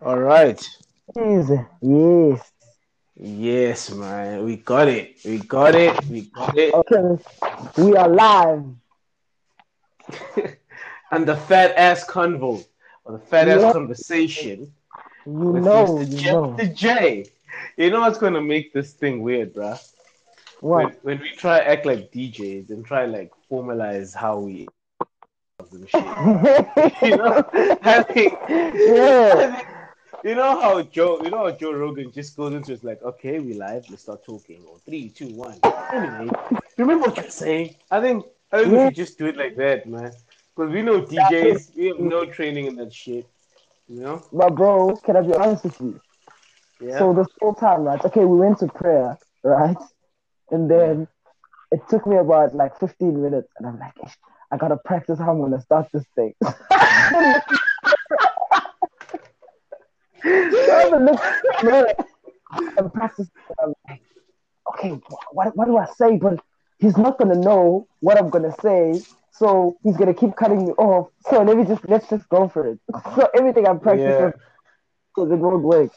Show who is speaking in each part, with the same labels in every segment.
Speaker 1: All right.
Speaker 2: Yes. Yes.
Speaker 1: Yes, man. We got it. We got it. We got it.
Speaker 2: Okay. We are live.
Speaker 1: and the Phat Ass Convo or the fat ass
Speaker 2: Yeah.
Speaker 1: conversation
Speaker 2: You know,
Speaker 1: Mr.
Speaker 2: you
Speaker 1: Jeff
Speaker 2: know.
Speaker 1: the J. You know what's gonna make this thing weird, bruh? When,
Speaker 2: What?
Speaker 1: when we try act like DJs and try like formalize how we and shit. You know, I
Speaker 2: yeah.
Speaker 1: I you know how Joe, you know how Joe Rogan just goes into it's like, okay, we live, let's start talking. Or three, two, one. Anyway, remember what you're saying? I think I think we
Speaker 2: Yeah.
Speaker 1: should just do it like that, man. Because we know DJs, we have no training in that shit. You know?
Speaker 2: But bro, can I be honest with you?
Speaker 1: Yeah.
Speaker 2: So this whole time, right? Okay, we went to prayer, right? And then it took me about like 15 minutes, and I'm like, "Ish, I gotta practice how I'm gonna start this thing. so I have to look in the mirror and practice. I'm like, okay, what, what do I say? But he's not gonna know what I'm gonna say, so he's gonna keep cutting me off. So let me just let's just go for it. So everything I'm practicing, it won't work.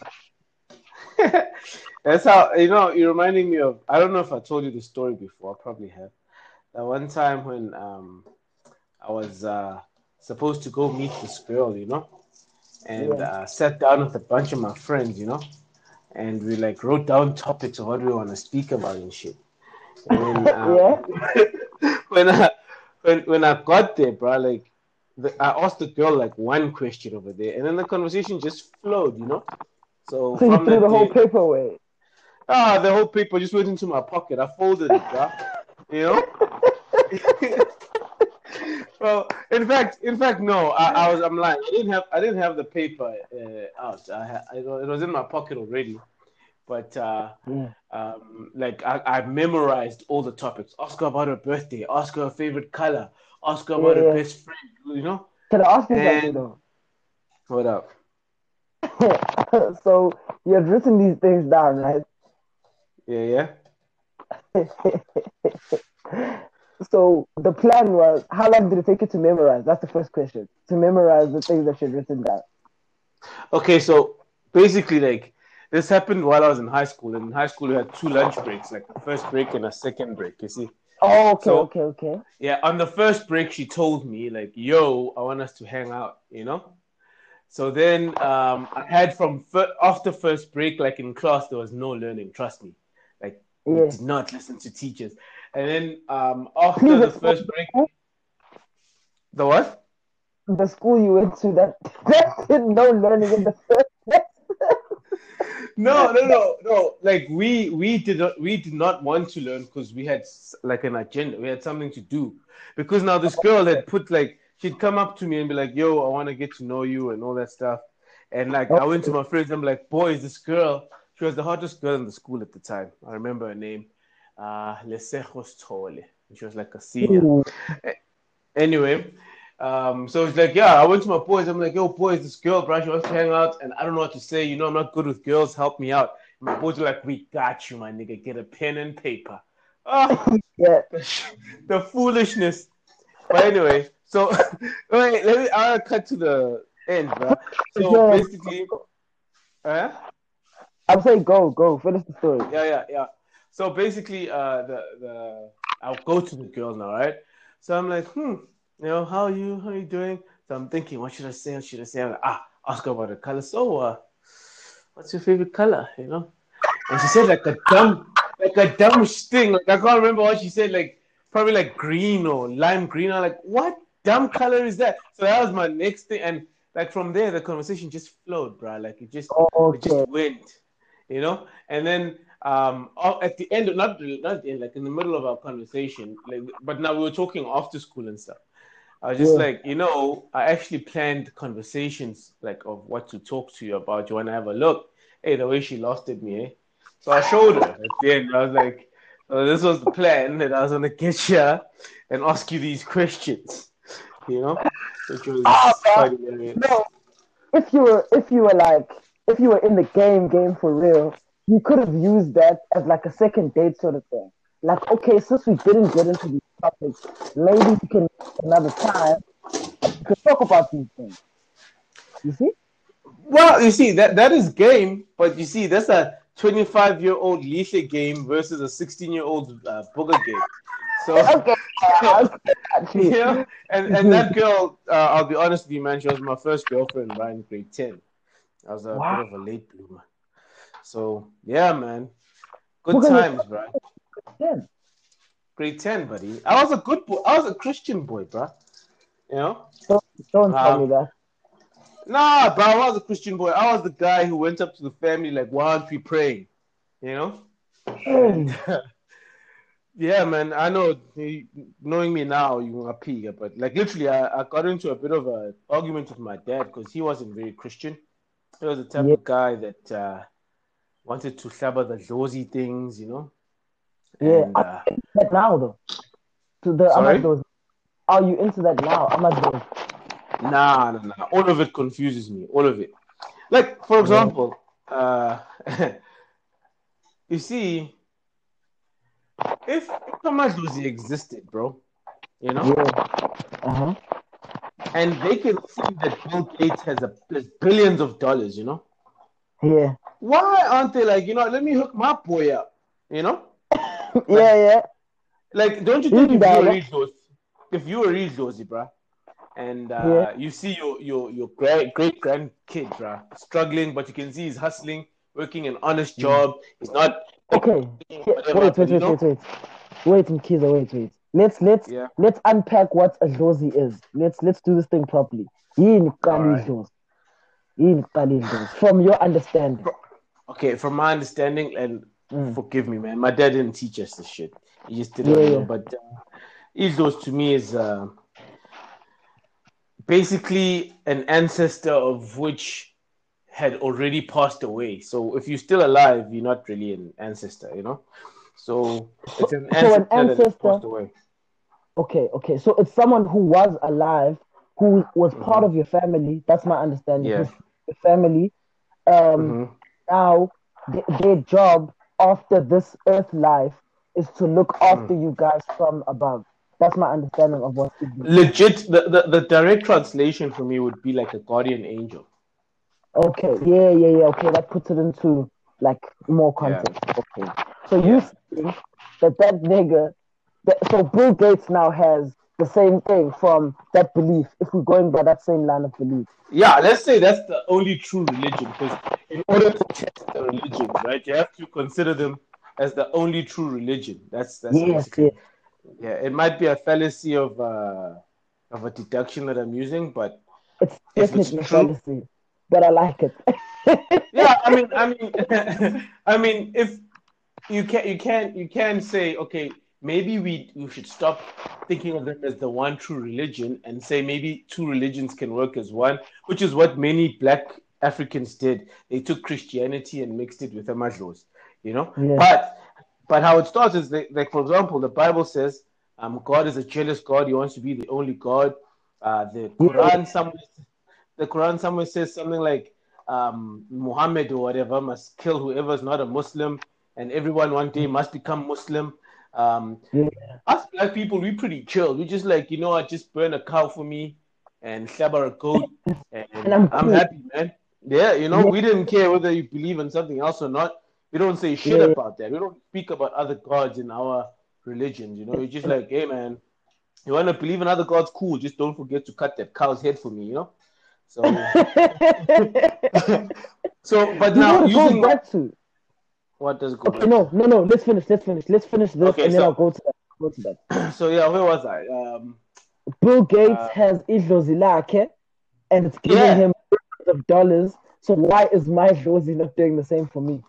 Speaker 1: That's how you know. You're reminding me of. I don't know if I told you the story before. I probably have. That one time when um, I was uh, supposed to go meet this girl, you know, and
Speaker 2: Yeah.
Speaker 1: uh, sat down with a bunch of my friends, you know, and we like wrote down topics of what we want to speak about and shit. And then, um,
Speaker 2: Yeah.
Speaker 1: when I when when I got there, bro, like the, I asked the girl like one question over there, and then the conversation just flowed, you know. So,
Speaker 2: So you threw the whole paper away.
Speaker 1: Ah, the whole paper just went into my pocket. I folded it, bro. You know. well, in fact, in fact, no. I, I was. I'm lying. I didn't have. I didn't have the paper uh, out. I, I. It was in my pocket already. But uh, um, like I, I memorized all the topics. Ask her about her birthday. Ask her her favorite color. Ask her about
Speaker 2: Yeah,
Speaker 1: her
Speaker 2: yeah.
Speaker 1: best friend. You know.
Speaker 2: Can I ask you something though?
Speaker 1: What up?
Speaker 2: so you have written these things down, right?
Speaker 1: Yeah, yeah.
Speaker 2: so the plan was, how long did it take you to memorize? That's the first question. To memorize the things that you've written down.
Speaker 1: Okay, so basically, like this happened while I was in high school. And in high school, we had two lunch breaks, like a first break and a second break. You see?
Speaker 2: Oh, okay,
Speaker 1: So-
Speaker 2: okay, okay.
Speaker 1: Yeah. On the first break, she told me like, "Yo, I want us to hang out," you know. So then um, I had from fir- after first break, like in class, there was no learning. Trust me, like we did not listen to teachers. And then um, after
Speaker 2: Please
Speaker 1: the first break, the what?
Speaker 2: The school you went to that, that did no learning in the first place.
Speaker 1: No, no, no, no. Like we we did not we did not want to learn because we had like an agenda. We had something to do. Because now this girl had put like she'd come up to me and be like, "Yo, I want to get to know you" and all that stuff. And like I went to my friends. I'm like, "Boys, this girl. She was the hottest girl in the school at the time. I remember her name, uh, Lesejos Tole. And She was like a senior.
Speaker 2: Ooh.
Speaker 1: Anyway, um, so it's like, yeah, I went to my boys. I'm like, yo, boys, this girl, bro, she wants to hang out, and I don't know what to say. You know, I'm not good with girls. Help me out. And my boys are like, we got you, my nigga. Get a pen and paper. Oh,
Speaker 2: Yeah.
Speaker 1: the, sh- the foolishness. But anyway, so wait, let me. I'll cut to the end, bro. So
Speaker 2: Yeah.
Speaker 1: basically, uh,
Speaker 2: I'm saying go, go, finish the story.
Speaker 1: yeah, yeah, yeah. So basically, uh, the the I'll go to the girls now, right? So I'm like, hmm, you know, how are you? How are you doing? So I'm thinking, what should I say? What should I say? I'm like, ah, ask her about the color. So, uh, what's your favorite color? You know? And she said like a dumb, like a dumb thing. Like I can't remember what she said. Like probably like green or lime green. I'm like, what dumb color is that? So that was my next thing, and like from there, the conversation just flowed, bro. Like it just
Speaker 2: Oh,
Speaker 1: it just went, you know. And then um, oh, at the end, not not at the end, like in the middle of our conversation, like, but now we were talking after school and stuff. I was just
Speaker 2: Yeah.
Speaker 1: like, you know, I actually planned conversations like of what to talk to you about. You want to have a look? Hey, the way she lost at me, eh? So I showed her at the end. I was like, oh, this was the plan that I was gonna get you and ask you these questions, you know, which was quite.
Speaker 2: No, if you were, if you were like, if you were in the game, game for real, you could have used that as like a second date sort of thing. Like, okay, since we didn't get into these topics, maybe we can another time we could talk about these things. You see?
Speaker 1: Well, you see that that is game, but you see that's a 25 year old Lisha game versus a 16 year old uh, Bouga game. So
Speaker 2: Okay. I'll say that too.
Speaker 1: yeah, and and that girl, uh, I'll be honest with you, man, she was my first girlfriend right in grade 10. I was a
Speaker 2: Wow.
Speaker 1: bit of a late bloomer. So yeah, man, good times, bro.
Speaker 2: Then.
Speaker 1: Grade 10, buddy. I was a good boy. I was a Christian boy, bro. You know.
Speaker 2: Don't, don't tell me that.
Speaker 1: Nah, bro, I was a Christian boy. I was the guy who went up to the family like, why aren't we praying? You know?
Speaker 2: Hey,
Speaker 1: yeah, man. I know. Knowing me now, you want to pee, but like literally, I, I got into a bit of an argument with my dad because he wasn't very Christian. He was the type
Speaker 2: Yeah.
Speaker 1: of guy that uh, wanted to slabber the dozy things, you know.
Speaker 2: Yeah,
Speaker 1: And, uh,
Speaker 2: that now though. To the
Speaker 1: Sorry?
Speaker 2: Are you into that now? Amados.
Speaker 1: Nah, nah, nah. All of it confuses me. All of it. Like, for example, uh, you see, if Kamazuzi existed, bro, you know,
Speaker 2: Yeah. Uh-huh.
Speaker 1: and they can see that Bill Gates has a has billions of dollars, you know,
Speaker 2: Yeah.
Speaker 1: why aren't they like, you know, let me hook my boy up, you know?
Speaker 2: yeah, yeah.
Speaker 1: Like, don't you think if you
Speaker 2: dog.
Speaker 1: were Reed if you were Reed Dozy, bruh, and uh,
Speaker 2: Yeah.
Speaker 1: you see your your your great great grandkid, bruh, struggling, but you can see he's hustling, working an honest
Speaker 2: Mm.
Speaker 1: job. He's not
Speaker 2: Okay.
Speaker 1: whatever,
Speaker 2: Wait, wait, wait, wait, wait. Wait, Mkiza, wait, wait. Let's let's
Speaker 1: Yeah.
Speaker 2: let's unpack what a dlozi is. Let's let's do this thing properly. Yini kuqala
Speaker 1: Alright.
Speaker 2: idlozi? Yini? From your understanding.
Speaker 1: Okay, from my understanding, and
Speaker 2: Mm.
Speaker 1: forgive me, man, my dad didn't teach us this shit. He just didn't
Speaker 2: Yeah,
Speaker 1: know.
Speaker 2: yeah.
Speaker 1: But uh, Izos to me is uh, basically an ancestor of which had already passed away. So if you're still alive, you're not really an ancestor, you know. So it's an ancestor,
Speaker 2: so an ancestor-
Speaker 1: passed away.
Speaker 2: Okay, okay. So it's someone who was alive, who was part of your family. That's my understanding.
Speaker 1: Yeah.
Speaker 2: Who's family. Um,
Speaker 1: Mhm.
Speaker 2: now th- their job after this earth life is to look
Speaker 1: Mm.
Speaker 2: after you guys from above. That's my understanding of what.
Speaker 1: Legit, the, the, the direct translation for me would be like a guardian angel.
Speaker 2: Okay, yeah, yeah, yeah. Okay, that puts it into like more
Speaker 1: Yeah.
Speaker 2: context. Okay, so you think that that nigga, that, so Bill Gates now has the same thing from that belief. If we're going by that same line of belief,
Speaker 1: Yeah, let's say that's the only true religion because in order to test the religion, right, you have to consider them as the only true religion. That's that's
Speaker 2: yes, yes.
Speaker 1: yeah. It might be a fallacy of uh, of a deduction that I'm using, but
Speaker 2: It's
Speaker 1: If it's
Speaker 2: definitely
Speaker 1: true-
Speaker 2: fantasy, but I like it.
Speaker 1: yeah, I mean, I mean, I mean, if you can, you can, you can say, okay, maybe we we should stop thinking of them as the one true religion and say maybe two religions can work as one, which is what many Black Africans did. They took Christianity and mixed it with the Majos, you know.
Speaker 2: Yeah.
Speaker 1: But but how it starts is like, like for example, the Bible says, um, God is a jealous God. He wants to be the only God. Uh, the Quran somewhere, the Quran somewhere says something like um, Muhammad or whatever must kill whoever is not a Muslim, and everyone one day must become Muslim. Um,
Speaker 2: Yeah.
Speaker 1: Us black people, we pretty chill. We just like, you know, I just burn a cow for me and slabber a goat, and,
Speaker 2: And I'm
Speaker 1: I'm, happy, man. Yeah, you know,
Speaker 2: Yeah.
Speaker 1: we didn't care whether you believe in something else or not. We don't say shit
Speaker 2: Yeah.
Speaker 1: about that. We don't speak about other gods in our religions. You know, you're just like, hey, man, you want to believe in other gods? Cool. Just don't forget to cut that cow's head for me. You know. So, so, but now
Speaker 2: you
Speaker 1: using
Speaker 2: back to?
Speaker 1: What does it go?
Speaker 2: Okay, no, no, no. Let's finish. Let's finish. Let's finish this,
Speaker 1: Okay,
Speaker 2: and then I'll go to that. Go to that.
Speaker 1: So yeah, where was I? Um,
Speaker 2: Bill Gates
Speaker 1: Uh,
Speaker 2: has idlozi lakhe, and it's giving
Speaker 1: Yeah.
Speaker 2: him billions of dollars. So why is my idlozi not doing the same for me?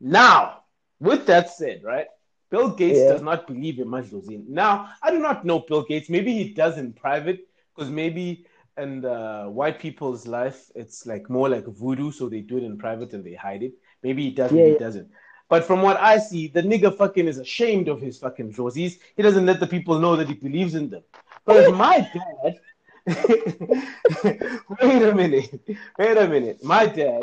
Speaker 1: Now, with that said, right, Bill Gates
Speaker 2: Yeah.
Speaker 1: does not believe in Majluzin. Now, I do not know Bill Gates. Maybe he does in private, because maybe in the white people's life, it's like more like voodoo, so they do it in private and they hide it. Maybe he does,
Speaker 2: Yeah,
Speaker 1: he
Speaker 2: yeah.
Speaker 1: doesn't. But from what I see, the nigga fucking is ashamed of his fucking Josies. He doesn't let the people know that he believes in them. Because my dad, wait a minute, wait a minute. My dad,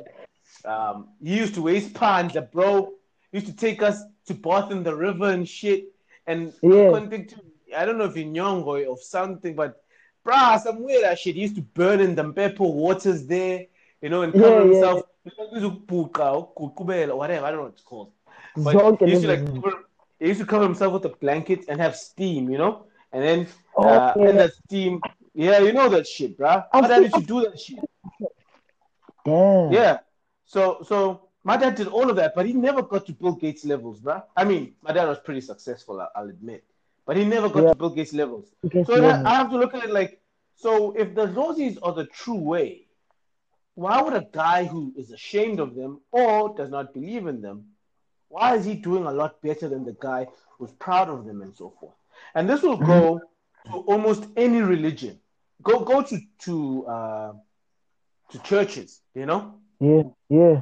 Speaker 1: um, he used to waste pans, bro. He used to take us to bath in the river and shit. And
Speaker 2: Yeah.
Speaker 1: contact, I don't know if in Nyongwe or something, but bruh, some weird ass shit. He used to burn in the pepper waters there, you know, and
Speaker 2: Yeah,
Speaker 1: cover
Speaker 2: yeah,
Speaker 1: himself. Whatever, I don't know what it's called. But
Speaker 2: Zonke
Speaker 1: he used to like cover, he used to cover himself with a blanket and have steam, you know, and then
Speaker 2: Oh,
Speaker 1: uh,
Speaker 2: yeah.
Speaker 1: in that steam, yeah, you know that shit, bruh. My dad used to do that shit.
Speaker 2: Damn.
Speaker 1: Yeah. So so my dad did all of that, but he never got to Bill Gates levels, bruh. I mean, my dad was pretty successful, I- I'll admit, but he never got
Speaker 2: Yeah.
Speaker 1: to Bill Gates levels.
Speaker 2: Okay,
Speaker 1: So
Speaker 2: yeah.
Speaker 1: that, I have to look at it like, so if the Rosies are the true way, why would a guy who is ashamed of them or does not believe in them, why is he doing a lot better than the guy who's proud of them and so forth? And this will go to almost any religion. Go go to to uh, to churches, you know.
Speaker 2: Yeah, yeah.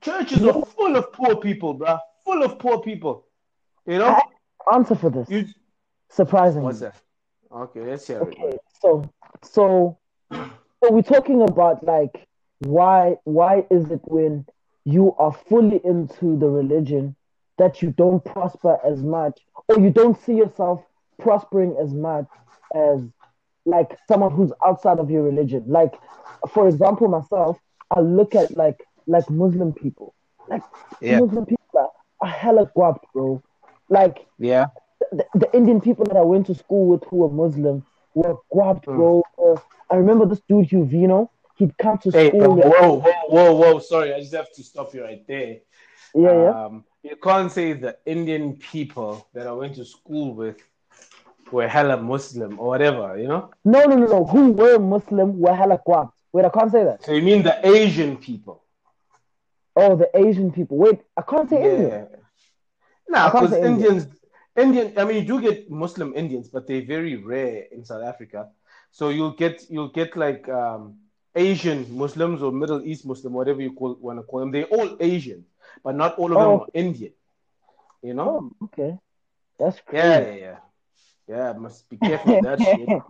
Speaker 1: Churches are full of poor people, bruh. Full of poor people. You know?
Speaker 2: Answer for this.
Speaker 1: You,
Speaker 2: Surprisingly.
Speaker 1: what's that? Okay, let's hear it.
Speaker 2: Okay, so so so we're talking about like why why is it when you are fully into the religion that you don't prosper as much or you don't see yourself prospering as much as like someone who's outside of your religion like for example myself i look at like like muslim people like
Speaker 1: Yeah.
Speaker 2: muslim people are, are hella guapped bro like
Speaker 1: Yeah.
Speaker 2: the, the Indian people that I went to school with who were Muslim were guapped,
Speaker 1: Mm.
Speaker 2: bro. Uh, I remember this dude Huvino. He'd come to
Speaker 1: Hey,
Speaker 2: school.
Speaker 1: whoa, whoa, whoa, whoa! Sorry, I just have to stop you right there.
Speaker 2: yeah, yeah.
Speaker 1: Um, you can't say the Indian people that I went to school with were hella Muslim or whatever, you know.
Speaker 2: No, no, no, no. Who were Muslim were hella guapped. Wait, I can't say that.
Speaker 1: So you mean the Asian people?
Speaker 2: Oh, the Asian people. Wait, I can't say Indian.
Speaker 1: Yeah. Nah,
Speaker 2: I can't
Speaker 1: because
Speaker 2: say Indian.
Speaker 1: Indian. I mean, you do get Muslim Indians, but they're very rare in South Africa. So you'll get you'll get like um, Asian Muslims or Middle East Muslim, whatever you call want to call them. They're all Asian, but not all of them
Speaker 2: Oh.
Speaker 1: are Indian. You know?
Speaker 2: Oh, okay. That's crazy.
Speaker 1: Yeah, yeah, yeah. Yeah, must be careful with that shit. It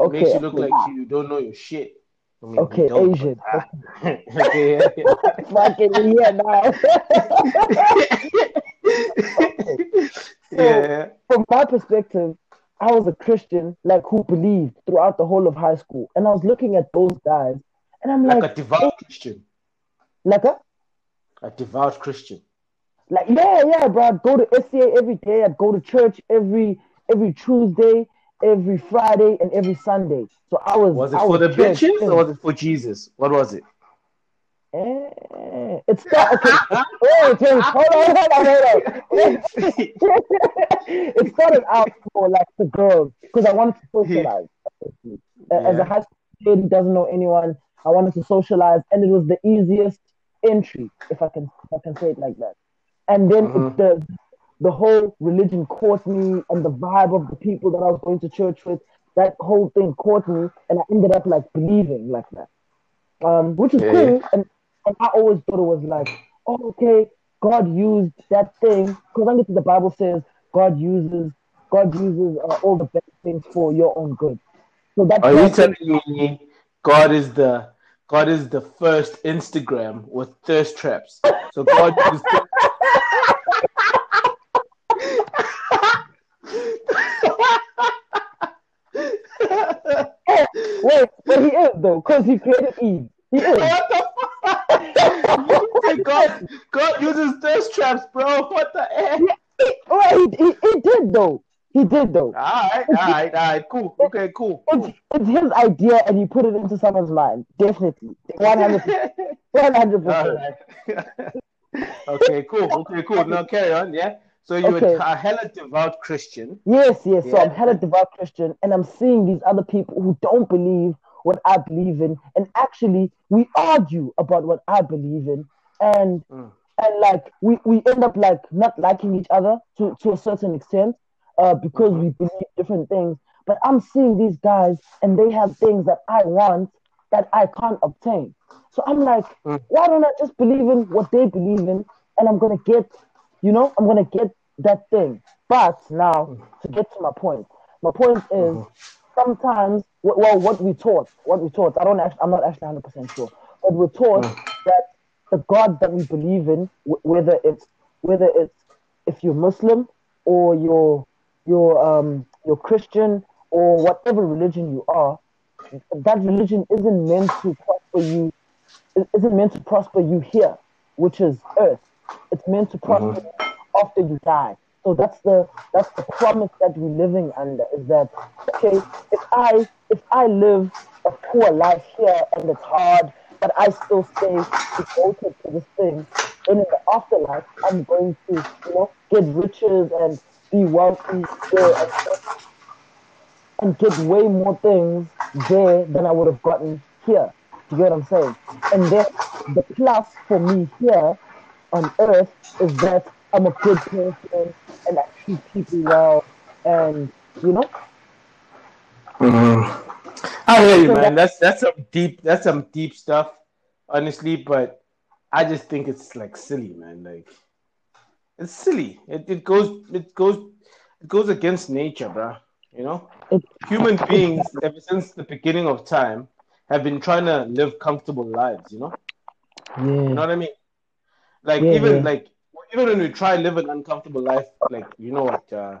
Speaker 2: okay.
Speaker 1: makes you look
Speaker 2: okay.
Speaker 1: like you don't know your shit. I mean,
Speaker 2: Okay, Asian.
Speaker 1: but- okay, yeah, yeah.
Speaker 2: Fucking yeah now.
Speaker 1: Yeah.
Speaker 2: From my perspective, I was a Christian, like who believed throughout the whole of high school, and I was looking at those guys, and I'm
Speaker 1: Like
Speaker 2: like,
Speaker 1: a devout oh, Christian.
Speaker 2: like a
Speaker 1: A devout Christian.
Speaker 2: Like yeah, yeah, bro. I'd go to SCA every day. I'd go to church every every Tuesday, every Friday, and every Sunday. So I was.
Speaker 1: Was it for the
Speaker 2: church
Speaker 1: bitches or was it for Jesus? What was it?
Speaker 2: Eh, it's not okay. wait, wait, hold on, hold on, hold on. it started out for like the girls because I wanted to socialize. Uh, As a high school kid who doesn't know anyone, I wanted to socialize, and it was the easiest entry, if I can, if I can say it like that. And then it,
Speaker 1: Mhm.
Speaker 2: the the whole religion caught me, and the vibe of the people that I was going to church with, that whole thing caught me, and I ended up like believing like that, um, which is
Speaker 1: Yeah.
Speaker 2: cool. And, and I always thought it was like, oh, okay, God used that thing because I get the Bible says God uses God uses uh, all the best things for your own good. So that
Speaker 1: Are you telling me God is the God is the first Instagram with thirst traps? So God used
Speaker 2: wait, but he is though because he created Eve.
Speaker 1: What the fuck? God, God uses thirst traps, bro. What the heck?
Speaker 2: Wait, he, he, he did though. He did though.
Speaker 1: All right, all right, all right. Cool. Okay, cool.
Speaker 2: It's, it's his idea and he put it into someone's mind. Definitely. 100%. 100%.
Speaker 1: okay, cool. Okay, cool. Now carry on. Yeah. So you're
Speaker 2: Okay.
Speaker 1: a hella devout Christian.
Speaker 2: Yes, yes. So I'm hella devout Christian and I'm seeing these other people who don't believe what I believe in. And actually, we argue about what I believe in. And
Speaker 1: Mm.
Speaker 2: and like we, we end up like not liking each other to, to a certain extent uh, because we believe different things. But I'm seeing these guys and they have things that I want that I can't obtain. So I'm like,
Speaker 1: Mm.
Speaker 2: why don't I just believe in what they believe in and I'm gonna get, you know, I'm gonna get that thing. But now to get to my point, my point is
Speaker 1: Mhm.
Speaker 2: Sometimes well what we taught, what we taught, I don't actually, I'm not actually 100 percent sure, but we're taught
Speaker 1: Mm.
Speaker 2: that the God that we believe in, whether it's whether it's if you're Muslim or you're you're um you're Christian or whatever religion you are, that religion isn't meant to prosper you. Isn't meant to prosper you here, which is earth. It's meant to prosper
Speaker 1: Mhm.
Speaker 2: after you die. So that's the that's the promise that we're living under. Is that okay? If I if I live a poor life here and it's hard, but I still stay devoted to this thing, then in the afterlife I'm going to you know get riches and be wealthy there and, and get way more things there than I would have gotten here. You get what I'm saying? And then the plus for me here on earth is that I'm a good person and I treat people well and you know mm-hmm.
Speaker 1: I hear you, man. That's that's some deep that's some deep stuff, honestly. But I just think it's like silly, man. Like it's silly. It, it goes it goes it goes against nature, bro. You know, human beings ever since the beginning of time have been trying to live comfortable lives. You know, yeah. you know what I mean? Like
Speaker 2: Yeah,
Speaker 1: even
Speaker 2: yeah.
Speaker 1: like even when we try live an uncomfortable life, like you know what uh,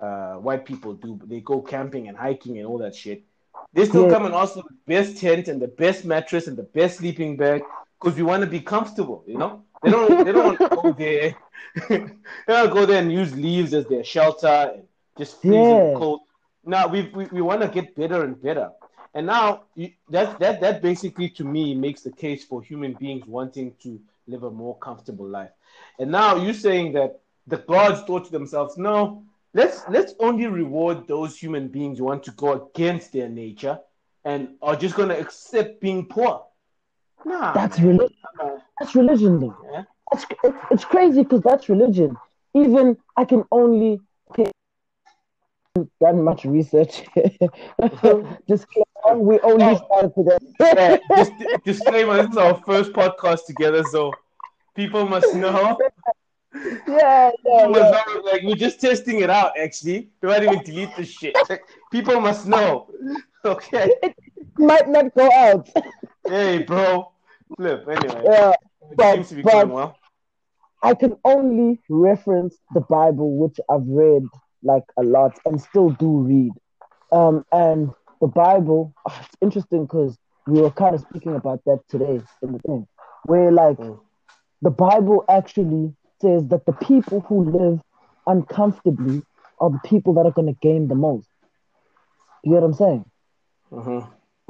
Speaker 1: uh, white people do, they go camping and hiking and all that shit. They still
Speaker 2: Yeah.
Speaker 1: come and ask for the best tent and the best mattress and the best sleeping bag because we want to be comfortable. You know, they don't they don't go there. they don't go there and use leaves as their shelter and just freeze in the
Speaker 2: Yeah.
Speaker 1: cold. Now we we, we want to get better and better. And now you, that that that basically to me makes the case for human beings wanting to live a more comfortable life. And now you're saying that the gods thought to themselves, no, let's let's only reward those human beings who want to go against their nature and are just gonna accept being poor. Nah,
Speaker 2: that's religion that's religion though.
Speaker 1: Yeah.
Speaker 2: it's, it, it's crazy because that's religion. Even I can only okay, done much research. Disclaimer we only
Speaker 1: Oh.
Speaker 2: started today.
Speaker 1: Yeah, disclaimer, this is our first podcast together, so people must know.
Speaker 2: yeah yeah, yeah.
Speaker 1: like we're just testing it out. Actually, we might even delete the shit. People must know. Okay.
Speaker 2: It might not go out
Speaker 1: Hey, bro. Flip. Anyway,
Speaker 2: yeah
Speaker 1: it
Speaker 2: but-
Speaker 1: seems to be
Speaker 2: but-
Speaker 1: going well.
Speaker 2: I can only reference the Bible, which I've read like a lot and still do read. Um, and the Bible, ah, it's interesting because we were kind of speaking about that today in the thing, where like
Speaker 1: Mm.
Speaker 2: The Bible actually says that the people who live uncomfortably are the people that are going to gain the most. You get what I'm saying?
Speaker 1: Mhm.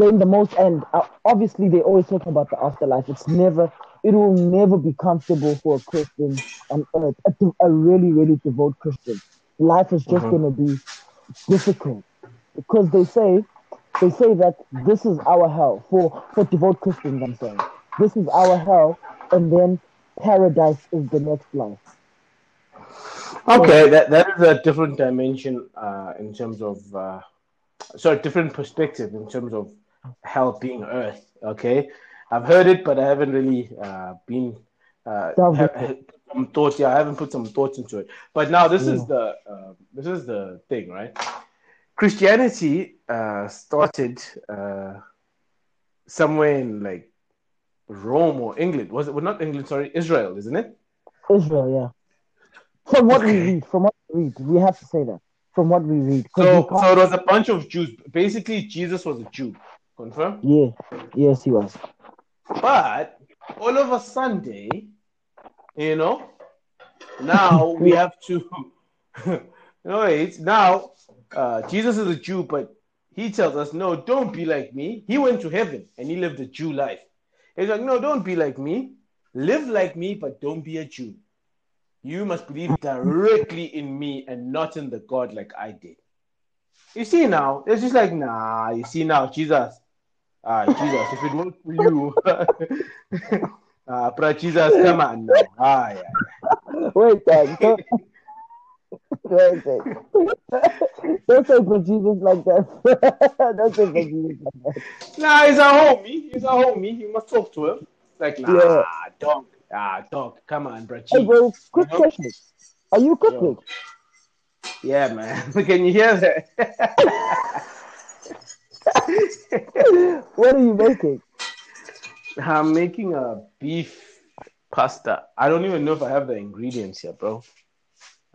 Speaker 2: gain the most and uh, obviously they always talk about the afterlife it's never it will never be comfortable for a christian on earth a, a really really devout christian life is just
Speaker 1: Mhm.
Speaker 2: going to be difficult because they say they say that this is our hell for for devout christians i'm saying this is our hell and then paradise is the next life
Speaker 1: Okay, that, that is a different dimension uh, in terms of, uh, sorry, different perspective in terms of hell being earth. Okay, I've heard it, but I haven't really uh, been uh, ha- some thoughts. Yeah, I haven't put some thoughts into it. But now this is the uh, this is the thing, right? Christianity uh, started uh, somewhere in like Rome or England. Was it? Well, not England. Sorry, Israel, isn't it?
Speaker 2: israel yeah from what we read from what we read we have to say that from what we read,
Speaker 1: So,
Speaker 2: we
Speaker 1: so it was a bunch of Jews. Basically, Jesus was a Jew. Confirm?
Speaker 2: Yeah, yes, he was.
Speaker 1: But all of a Sunday, you know, now we have to. no, it's now uh, Jesus is a Jew, but he tells us, no, don't be like me. He went to heaven and he lived a Jew life. He's like, no, don't be like me. Live like me, but don't be a Jew. You must believe directly in me and not in the God like I did. You see now, it's just like, nah, you see now, Jesus. Ah, Jesus, if it weren't for you. ah, but Jesus, come on now. Ah, yeah.
Speaker 2: Wait, Dad. Don't, wait, wait. don't say for Jesus like that. don't say like that.
Speaker 1: Nah, he's a homie. He's a homie. You must talk to him. Like, nah,
Speaker 2: Yeah.
Speaker 1: dog. Ah, dog. Come on, bro.
Speaker 2: Hey, bro, quick
Speaker 1: You know?
Speaker 2: question. Are you cooking?
Speaker 1: Yeah, man. Can you hear that?
Speaker 2: What are you making?
Speaker 1: I'm making a beef pasta. I don't even know if I have the ingredients here, bro.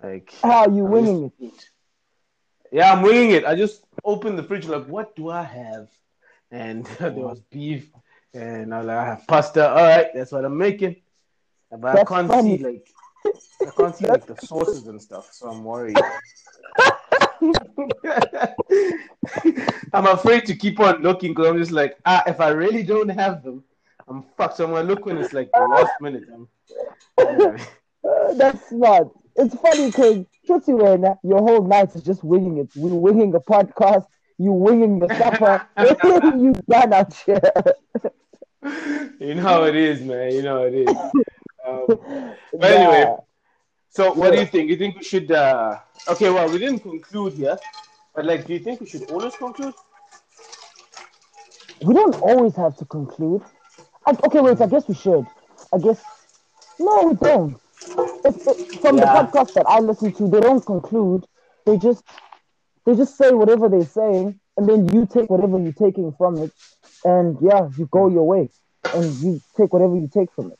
Speaker 1: Like,
Speaker 2: How are you
Speaker 1: I'm
Speaker 2: winging it?
Speaker 1: Yeah, I'm winging it. I just opened the fridge, like, what do I have? And there was beef, and I was like, I have pasta. All right, that's what I'm making. But I can't
Speaker 2: funny.
Speaker 1: see like I can't see like the sauces and stuff, so I'm worried. I'm afraid to keep on looking because I'm just like, ah, if I really don't have them, I'm fucked. So I'm gonna look when it's like the last minute. I'm,
Speaker 2: Uh, that's smart. It's funny because Tootsie when your whole night is just winging it. We're winging a podcast. You winging the supper. you done out here.
Speaker 1: you know how it is, man. You know how it is. Um, but anyway, so what do you think? You think we should? uh Okay, well, we didn't conclude here, but like, do you think we should always conclude?
Speaker 2: we don't always have to conclude. I, okay, wait. I guess we should. I guess no, we don't. From
Speaker 1: Yeah.
Speaker 2: the podcast that I listen to, they don't conclude. They just they just say whatever they're saying, and then you take whatever you're taking from it, and yeah, you go your way, and you take whatever you take from it.